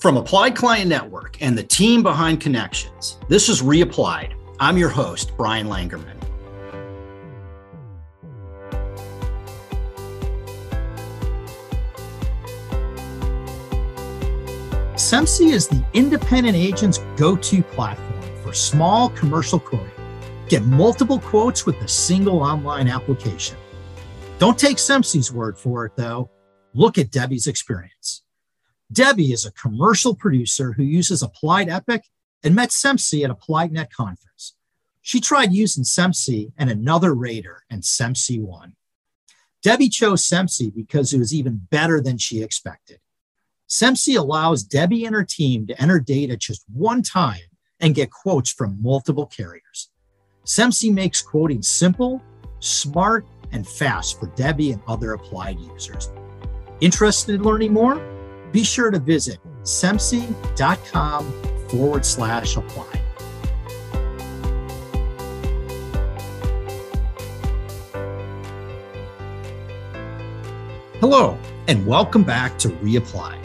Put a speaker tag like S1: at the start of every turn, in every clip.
S1: From Applied Client Network and the team behind Connections, this is Reapplied. I'm your host, Brian Langerman. SEMSEE is the independent agent's go to platform for small commercial quoting. Get multiple quotes with a single online application. Don't take SEMSEE's word for it, though. Look at Debbie's experience. Debbie is a commercial producer who uses Applied Epic and met SEMSEE at Applied Net Conference. She tried using SEMSEE and another rater, and SEMSEE won. Debbie chose SEMSEE because it was even better than she expected. SEMSEE allows Debbie and her team to enter data just one time and get quotes from multiple carriers. SEMSEE makes quoting simple, smart, and fast for Debbie and other applied users. Interested in learning more? Be sure to visit semsee.com forward slash apply. Hello, and welcome back to Reapply.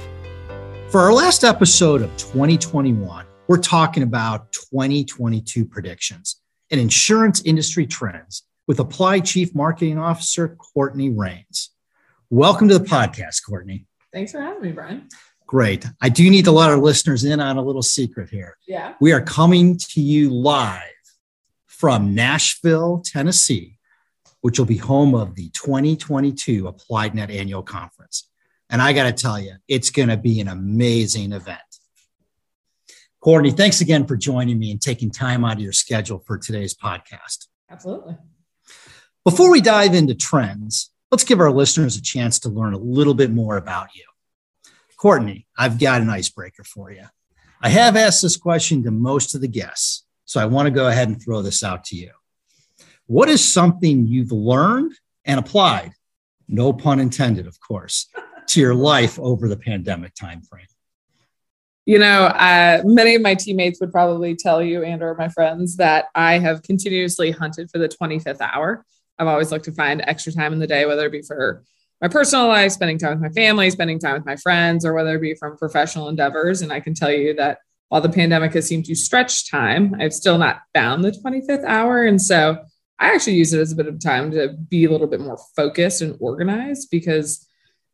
S1: For our last episode of 2021, we're talking about 2022 predictions and insurance industry trends with Applied Chief Marketing Officer Courtney Rains. Welcome to the podcast, Courtney.
S2: Thanks for having me, Brian.
S1: Great. I do need to let our listeners in on a little secret here.
S2: Yeah.
S1: We are coming to you live from Nashville, Tennessee, which will be home of the 2022 Applied Net Annual Conference. And I got to tell you, it's going to be an amazing event. Courtney, thanks again for joining me and taking time out of your schedule for today's podcast.
S2: Absolutely.
S1: Before we dive into trends, let's give our listeners a chance to learn a little bit more about you. Courtney, I've got an icebreaker for you. I have asked this question to most of the guests, so I want to go ahead and throw this out to you. What is something you've learned and applied, no pun intended, of course, to your life over the pandemic timeframe?
S2: You know, uh, many of my teammates would probably tell you and or my friends that I have continuously hunted for the 25th hour. I've always looked to find extra time in the day, whether it be for my personal life, spending time with my family, spending time with my friends, or whether it be from professional endeavors. And I can tell you that while the pandemic has seemed to stretch time, I've still not found the 25th hour. And so I actually use it as a bit of time to be a little bit more focused and organized because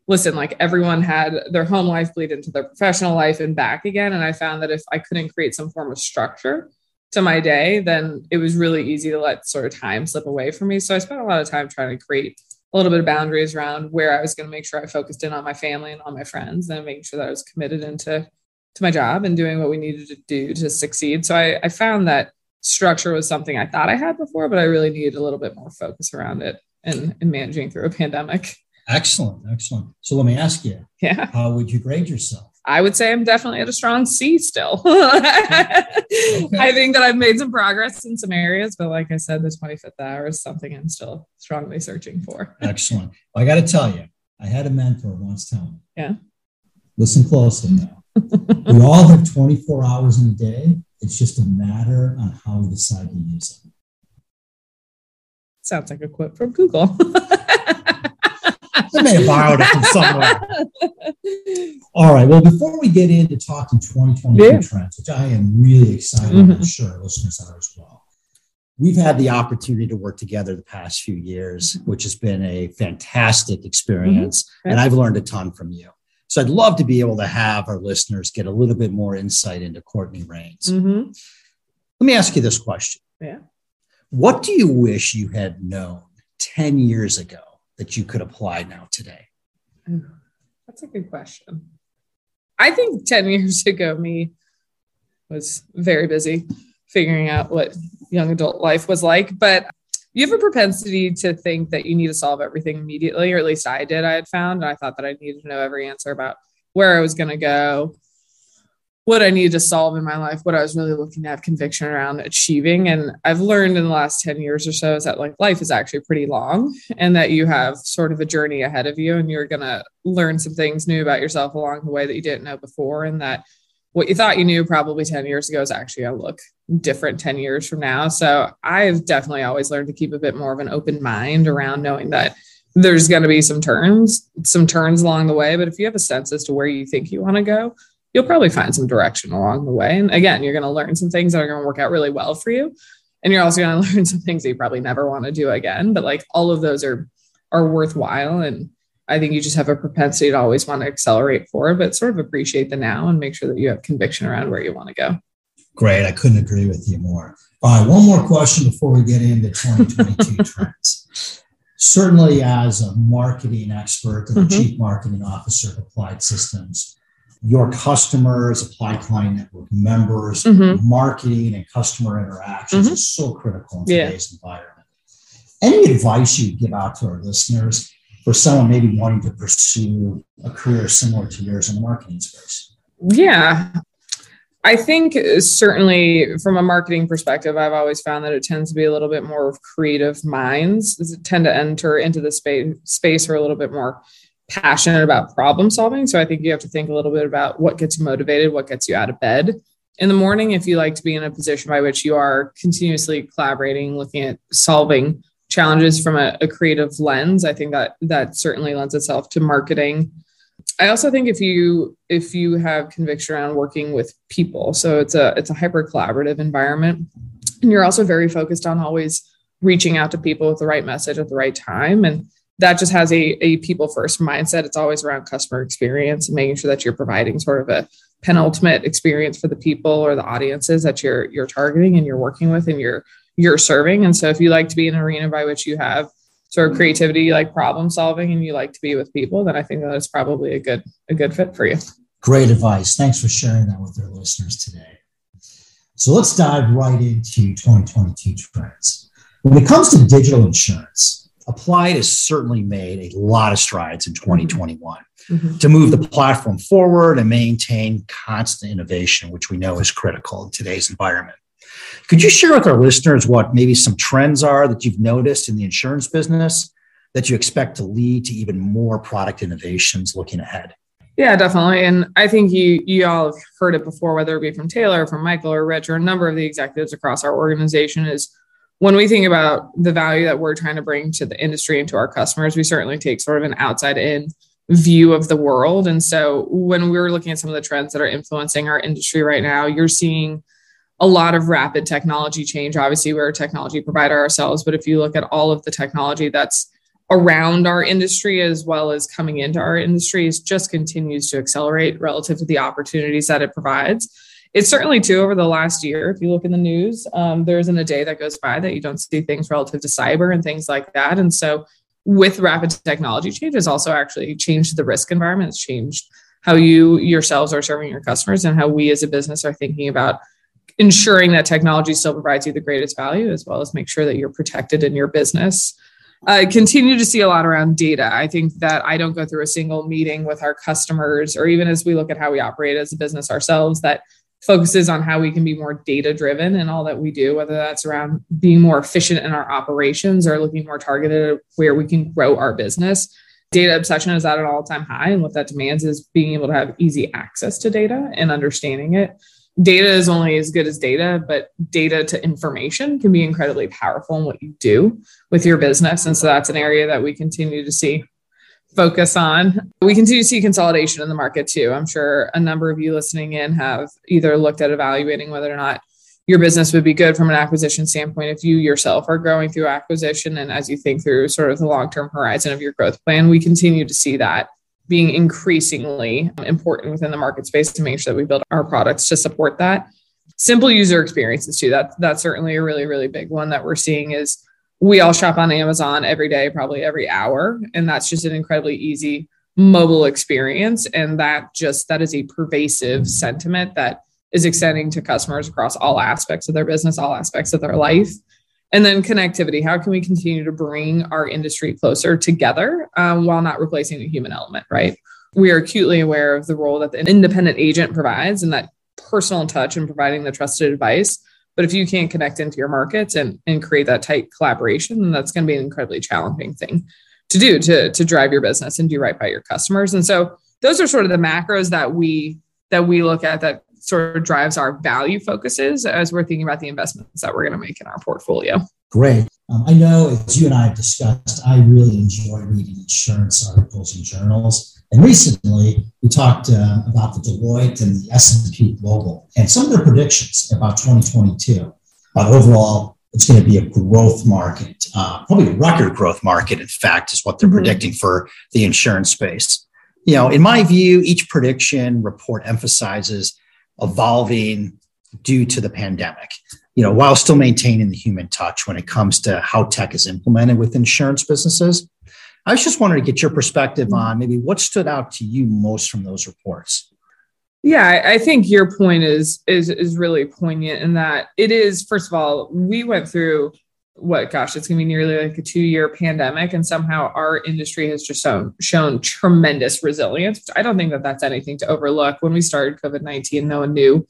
S2: listen, like everyone had their home life bleed into their professional life and back again. And I found that if I couldn't create some form of structure to my day, then it was really easy to let sort of time slip away from me. So I spent a lot of time trying to create a little bit of boundaries around where I was going to make sure I focused in on my family and on my friends and making sure that I was committed into to my job and doing what we needed to do to succeed. So I, I found that structure was something I thought I had before, but I really needed a little bit more focus around it and, and managing through a pandemic.
S1: Excellent, excellent. So let me ask you,
S2: Yeah.
S1: how would you grade yourself?
S2: I would say I'm definitely at a strong C still. I think that I've made some progress in some areas, but like I said, the 25th hour is something I'm still strongly searching for.
S1: Excellent. Well, I got to tell you, I had a mentor once tell me.
S2: Yeah.
S1: Listen closely now. we all have 24 hours in a day. It's just a matter on how we decide to use them.
S2: Sounds like a quote from Google.
S1: I may have borrowed it from somewhere. All right. Well, before we get into talking 2022
S2: Yeah.
S1: trends, which I am really excited,
S2: Mhm.
S1: I'm sure our listeners are as well. We've had the opportunity to work together the past few years, which has been a fantastic experience.
S2: Mhm.
S1: And I've learned a ton from you. So I'd love to be able to have our listeners get a little bit more insight into Courtney Rains.
S2: Mhm.
S1: Let me ask you this question.
S2: Yeah.
S1: What do you wish you had known 10 years ago that you could apply now today?
S2: That's a good question. I think 10 years ago, me was very busy figuring out what young adult life was like. But you have a propensity to think that you need to solve everything immediately, or at least I did. I had found, and I thought that I needed to know every answer about where I was going to go, what I needed to solve in my life, what I was really looking to have conviction around achieving. And I've learned in the last 10 years or so is that like life is actually pretty long and that you have sort of a journey ahead of you and you're going to learn some things new about yourself along the way that you didn't know before. And that what you thought you knew probably 10 years ago is actually going to look different 10 years from now. So I've definitely always learned to keep a bit more of an open mind around knowing that there's going to be some turns, some turns along the way. But if you have a sense as to where you think you want to go, you'll probably find some direction along the way. And again, you're going to learn some things that are going to work out really well for you. And you're also going to learn some things that you probably never want to do again. But like all of those are are worthwhile. And I think you just have a propensity to always want to accelerate forward, but sort of appreciate the now and make sure that you have conviction around where you want to go.
S1: Great. I couldn't agree with you more. All right, one more question before we get into 2022 trends. Certainly, as a marketing expert and mm-hmm. chief marketing officer of Applied Systems, your customers, Applied Client Network members, mm-hmm. marketing and customer interactions mm-hmm. is so critical in today's yeah. environment. Any advice you give out to our listeners for someone maybe wanting to pursue a career similar to yours in the marketing space?
S2: Yeah. I think certainly from a marketing perspective, I've always found that it tends to be a little bit more of creative minds tend to enter into the space space or a little bit more passionate about problem solving. So I think you have to think a little bit about what gets you motivated, what gets you out of bed in the morning. If you like to be in a position by which you are continuously collaborating, looking at solving challenges from a, a creative lens, I think that that certainly lends itself to marketing. I also think if you if you have conviction around working with people, so it's a it's a hyper collaborative environment, and you're also very focused on always reaching out to people with the right message at the right time and that just has a, a people first mindset. It's always around customer experience and making sure that you're providing sort of a penultimate experience for the people or the audiences that you're you're targeting and you're working with and you're you're serving. And so if you like to be in an arena by which you have sort of creativity, you like problem solving and you like to be with people, then I think that is probably a good a good fit for you.
S1: Great advice. Thanks for sharing that with our listeners today. So let's dive right into 2022 trends. When it comes to digital insurance, Applied has certainly made a lot of strides in 2021 mm-hmm. to move the platform forward and maintain constant innovation, which we know is critical in today's environment. Could you share with our listeners what maybe some trends are that you've noticed in the insurance business that you expect to lead to even more product innovations looking ahead?
S2: Yeah, definitely. And I think you you all have heard it before, whether it be from Taylor, from Michael, or Rich, or a number of the executives across our organization, is when we think about the value that we're trying to bring to the industry and to our customers, we certainly take sort of an outside in view of the world. And so when we're looking at some of the trends that are influencing our industry right now, you're seeing a lot of rapid technology change. Obviously, we're a technology provider ourselves, but if you look at all of the technology that's around our industry as well as coming into our industries, just continues to accelerate relative to the opportunities that it provides it's certainly too over the last year. If you look in the news, um, there isn't a day that goes by that you don't see things relative to cyber and things like that. And so, with rapid technology changes, also actually changed the risk environment. It's changed how you yourselves are serving your customers and how we as a business are thinking about ensuring that technology still provides you the greatest value, as well as make sure that you're protected in your business. I continue to see a lot around data. I think that I don't go through a single meeting with our customers, or even as we look at how we operate as a business ourselves, that focuses on how we can be more data driven in all that we do, whether that's around being more efficient in our operations or looking more targeted where we can grow our business. Data obsession is at an all time high. And what that demands is being able to have easy access to data and understanding it. Data is only as good as data, but data to information can be incredibly powerful in what you do with your business. And so that's an area that we continue to see focus on. We continue to see consolidation in the market too. I'm sure a number of you listening in have either looked at evaluating whether or not your business would be good from an acquisition standpoint if you yourself are growing through acquisition and as you think through sort of the long-term horizon of your growth plan we continue to see that being increasingly important within the market space to make sure that we build our products to support that simple user experiences too that that's certainly a really really big one that we're seeing is we all shop on Amazon every day, probably every hour. And that's just an incredibly easy mobile experience. And that just, that is a pervasive sentiment that is extending to customers across all aspects of their business, all aspects of their life. And then connectivity. How can we continue to bring our industry closer together um, while not replacing the human element, right? We are acutely aware of the role that the independent agent provides and that personal touch and providing the trusted advice but if you can't connect into your markets and, and create that tight collaboration, then that's going to be an incredibly challenging thing to do to, to drive your business and do right by your customers. And so those are sort of the macros that we that we look at that sort of drives our value focuses as we're thinking about the investments that we're going to make in our portfolio.
S1: Great. Um, I know as you and I have discussed, I really enjoy reading insurance articles and journals. And recently, we talked uh, about the Deloitte and the S&P Global and some of their predictions about 2022. But overall, it's going to be a growth market, uh, probably a record growth market, in fact, is what they're mm-hmm. predicting for the insurance space. You know, in my view, each prediction report emphasizes evolving due to the pandemic, you know, while still maintaining the human touch when it comes to how tech is implemented with insurance businesses. I was just wondering to get your perspective on maybe what stood out to you most from those reports.
S2: Yeah, I think your point is is is really poignant in that it is. First of all, we went through what gosh it's going to be nearly like a two year pandemic and somehow our industry has just shown shown tremendous resilience i don't think that that's anything to overlook when we started covid-19 no one knew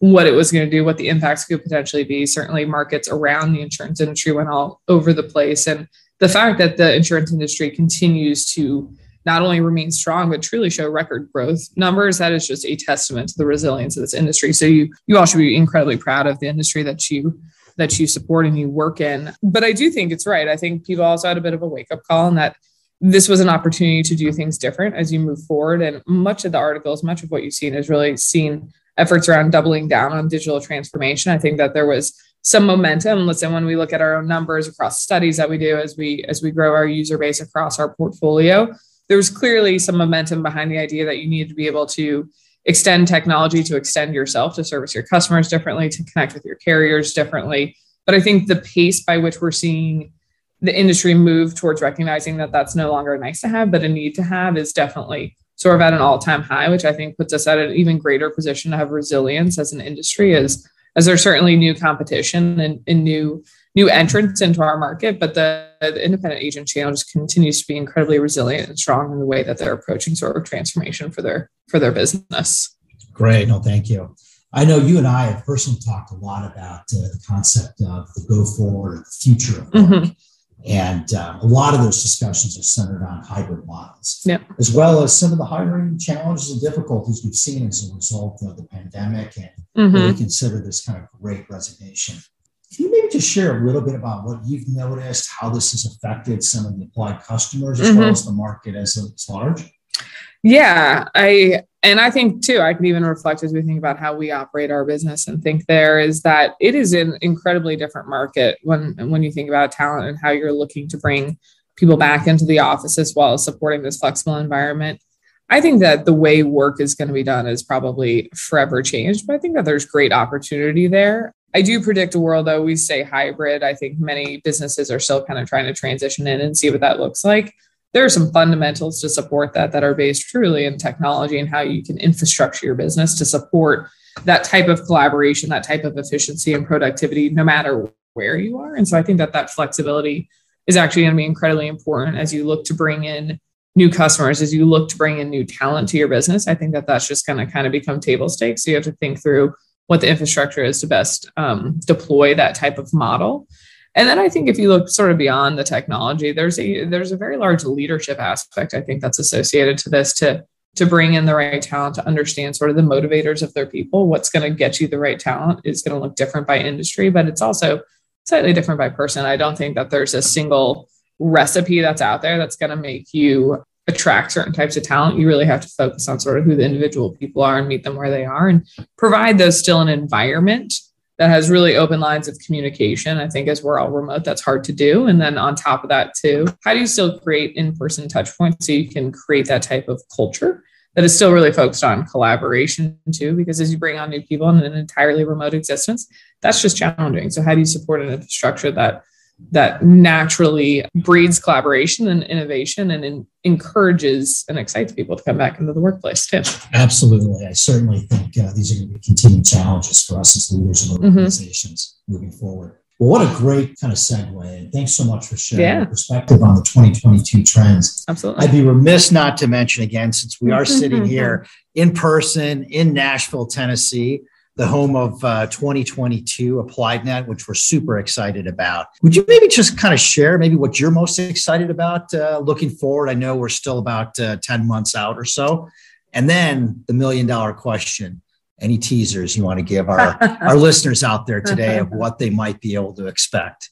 S2: what it was going to do what the impacts could potentially be. Certainly markets around the insurance industry went all over the place and the fact that the insurance industry continues to not only remain strong but truly show record growth numbers that is just a testament to the resilience of this industry. So you you all should be incredibly proud of the industry that you that you support and you work in. But i do think it's right. I think people also had a bit of a wake up call and that this was an opportunity to do things different as you move forward and much of the articles much of what you've seen is really seen efforts around doubling down on digital transformation i think that there was some momentum listen when we look at our own numbers across studies that we do as we as we grow our user base across our portfolio there was clearly some momentum behind the idea that you need to be able to extend technology to extend yourself to service your customers differently, to connect with your carriers differently. But I think the pace by which we're seeing the industry move towards recognizing that that's no longer nice to have, but a need to have is definitely sort of at an all-time high, which I think puts us at an even greater position to have resilience as an industry as as there's certainly new competition and, and new new entrants into our market, but the, the, independent agent channel just continues to be incredibly resilient and strong in the way that they're approaching sort of transformation for their for their business.
S1: Great, no, thank you. I know you and I have personally talked a lot about uh, the concept of the go forward, the future of work. Mm-hmm. And uh, a lot of those discussions are centered on hybrid models,
S2: yep.
S1: as well as some of the hiring challenges and difficulties we've seen as a result of the pandemic and mm-hmm. really consider this kind of great resignation. Can you maybe just share a little bit about what you've noticed, how this has affected some of the applied customers as mm-hmm. well as the market as it's large?
S2: Yeah, I and I think too, I can even reflect as we think about how we operate our business and think there is that it is an incredibly different market when when you think about talent and how you're looking to bring people back into the office as well as supporting this flexible environment. I think that the way work is going to be done is probably forever changed, but I think that there's great opportunity there. I do predict a world, though we say hybrid. I think many businesses are still kind of trying to transition in and see what that looks like. There are some fundamentals to support that that are based truly in technology and how you can infrastructure your business to support that type of collaboration, that type of efficiency and productivity, no matter where you are. And so I think that that flexibility is actually going to be incredibly important as you look to bring in new customers, as you look to bring in new talent to your business. I think that that's just going to kind of become table stakes. So you have to think through what the infrastructure is to best um, deploy that type of model. And then I think if you look sort of beyond the technology, there's a there's a very large leadership aspect I think that's associated to this to to bring in the right talent to understand sort of the motivators of their people. What's going to get you the right talent is going to look different by industry, but it's also slightly different by person. I don't think that there's a single recipe that's out there that's going to make you attract certain types of talent, you really have to focus on sort of who the individual people are and meet them where they are and provide those still an environment that has really open lines of communication. I think as we're all remote, that's hard to do. And then on top of that, too, how do you still create in person touch points so you can create that type of culture that is still really focused on collaboration, too? Because as you bring on new people in an entirely remote existence, that's just challenging. So, how do you support an infrastructure that that naturally breeds collaboration and innovation and in, encourages and excites people to come back into the workplace too.
S1: Absolutely. I certainly think uh, these are going to be continued challenges for us as leaders of mm-hmm. organizations mm-hmm. moving forward. Well, what a great kind of segue. And thanks so much for sharing yeah. your perspective on the 2022 trends.
S2: Absolutely.
S1: I'd be remiss not to mention again, since we are sitting here in person in Nashville, Tennessee, the home of uh, 2022 AppliedNet, which we're super excited about. Would you maybe just kind of share maybe what you're most excited about uh, looking forward? I know we're still about uh, 10 months out or so. And then the million dollar question any teasers you want to give our, our listeners out there today of what they might be able to expect?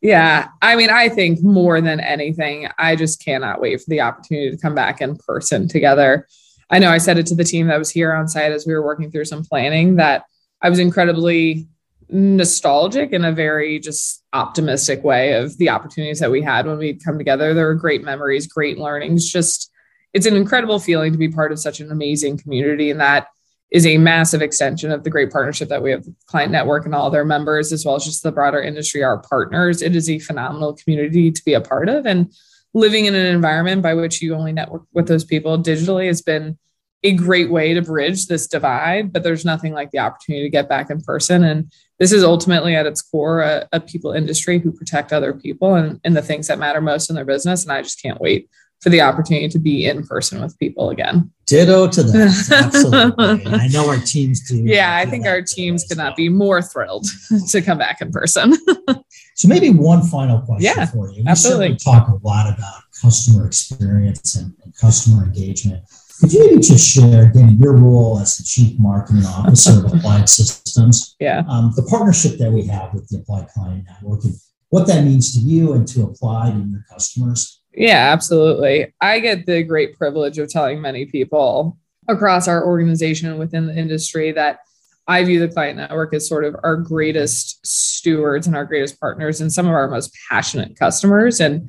S2: Yeah. I mean, I think more than anything, I just cannot wait for the opportunity to come back in person together. I know I said it to the team that was here on site as we were working through some planning that I was incredibly nostalgic in a very just optimistic way of the opportunities that we had when we'd come together. There were great memories, great learnings. Just it's an incredible feeling to be part of such an amazing community. And that is a massive extension of the great partnership that we have with Client Network and all their members, as well as just the broader industry, our partners. It is a phenomenal community to be a part of. And living in an environment by which you only network with those people digitally has been a great way to bridge this divide, but there's nothing like the opportunity to get back in person. And this is ultimately at its core a, a people industry who protect other people and, and the things that matter most in their business. And I just can't wait for the opportunity to be in person with people again.
S1: Ditto to that. Absolutely. I know our teams do.
S2: Yeah, I think our teams could not be more thrilled to come back in person.
S1: so maybe one final question
S2: yeah,
S1: for you.
S2: We absolutely.
S1: talk a lot about customer experience and, and customer engagement. Could you maybe just share, again, your role as the Chief Marketing Officer of Applied Systems?
S2: Yeah.
S1: Um, the partnership that we have with the Applied Client Network and what that means to you and to Applied and your customers?
S2: Yeah, absolutely. I get the great privilege of telling many people across our organization within the industry that I view the client network as sort of our greatest stewards and our greatest partners and some of our most passionate customers. And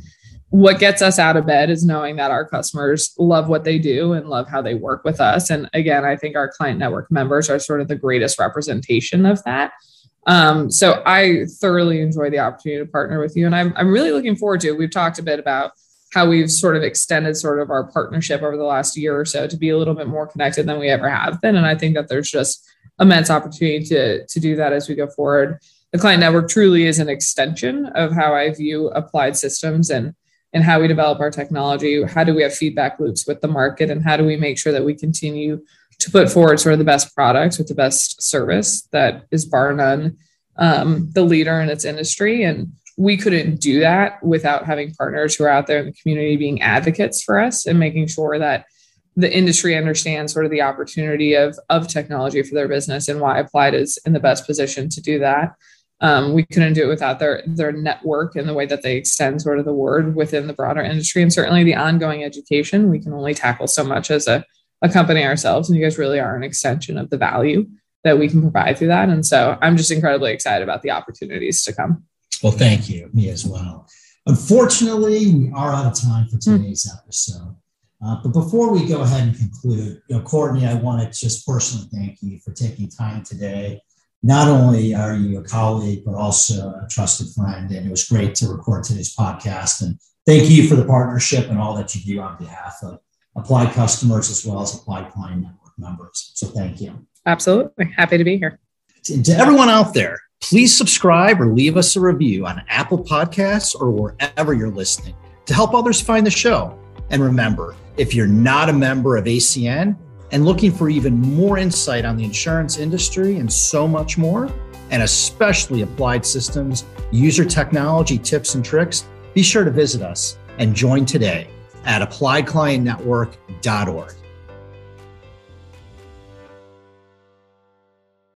S2: what gets us out of bed is knowing that our customers love what they do and love how they work with us. And again, I think our client network members are sort of the greatest representation of that. Um, so I thoroughly enjoy the opportunity to partner with you. And I'm, I'm really looking forward to it. We've talked a bit about how we've sort of extended sort of our partnership over the last year or so to be a little bit more connected than we ever have been. And I think that there's just immense opportunity to, to do that as we go forward. The client network truly is an extension of how I view applied systems and and how we develop our technology. How do we have feedback loops with the market? And how do we make sure that we continue to put forward sort of the best products with the best service that is bar none um, the leader in its industry? And we couldn't do that without having partners who are out there in the community being advocates for us and making sure that the industry understands sort of the opportunity of, of technology for their business and why applied is in the best position to do that. Um, we couldn't do it without their their network and the way that they extend sort of the word within the broader industry. And certainly the ongoing education we can only tackle so much as a, a company ourselves. And you guys really are an extension of the value that we can provide through that. And so i'm just incredibly excited about the opportunities to come
S1: well thank you me as well unfortunately we are out of time for hmm. today's mm. episode uh, but before we go ahead and conclude, you know, Courtney, I want to just personally thank you for taking time today not only are you a colleague, but also a trusted friend. And it was great to record today's podcast. And thank you for the partnership and all that you do on behalf of Applied customers as well as Applied Client Network members. So thank you.
S2: Absolutely. Happy to be here.
S1: And to everyone out there, please subscribe or leave us a review on Apple Podcasts or wherever you're listening to help others find the show. And remember, if you're not a member of ACN, and looking for even more insight on the insurance industry and so much more, and especially applied systems, user technology tips and tricks, be sure to visit us and join today at appliedclientnetwork.org.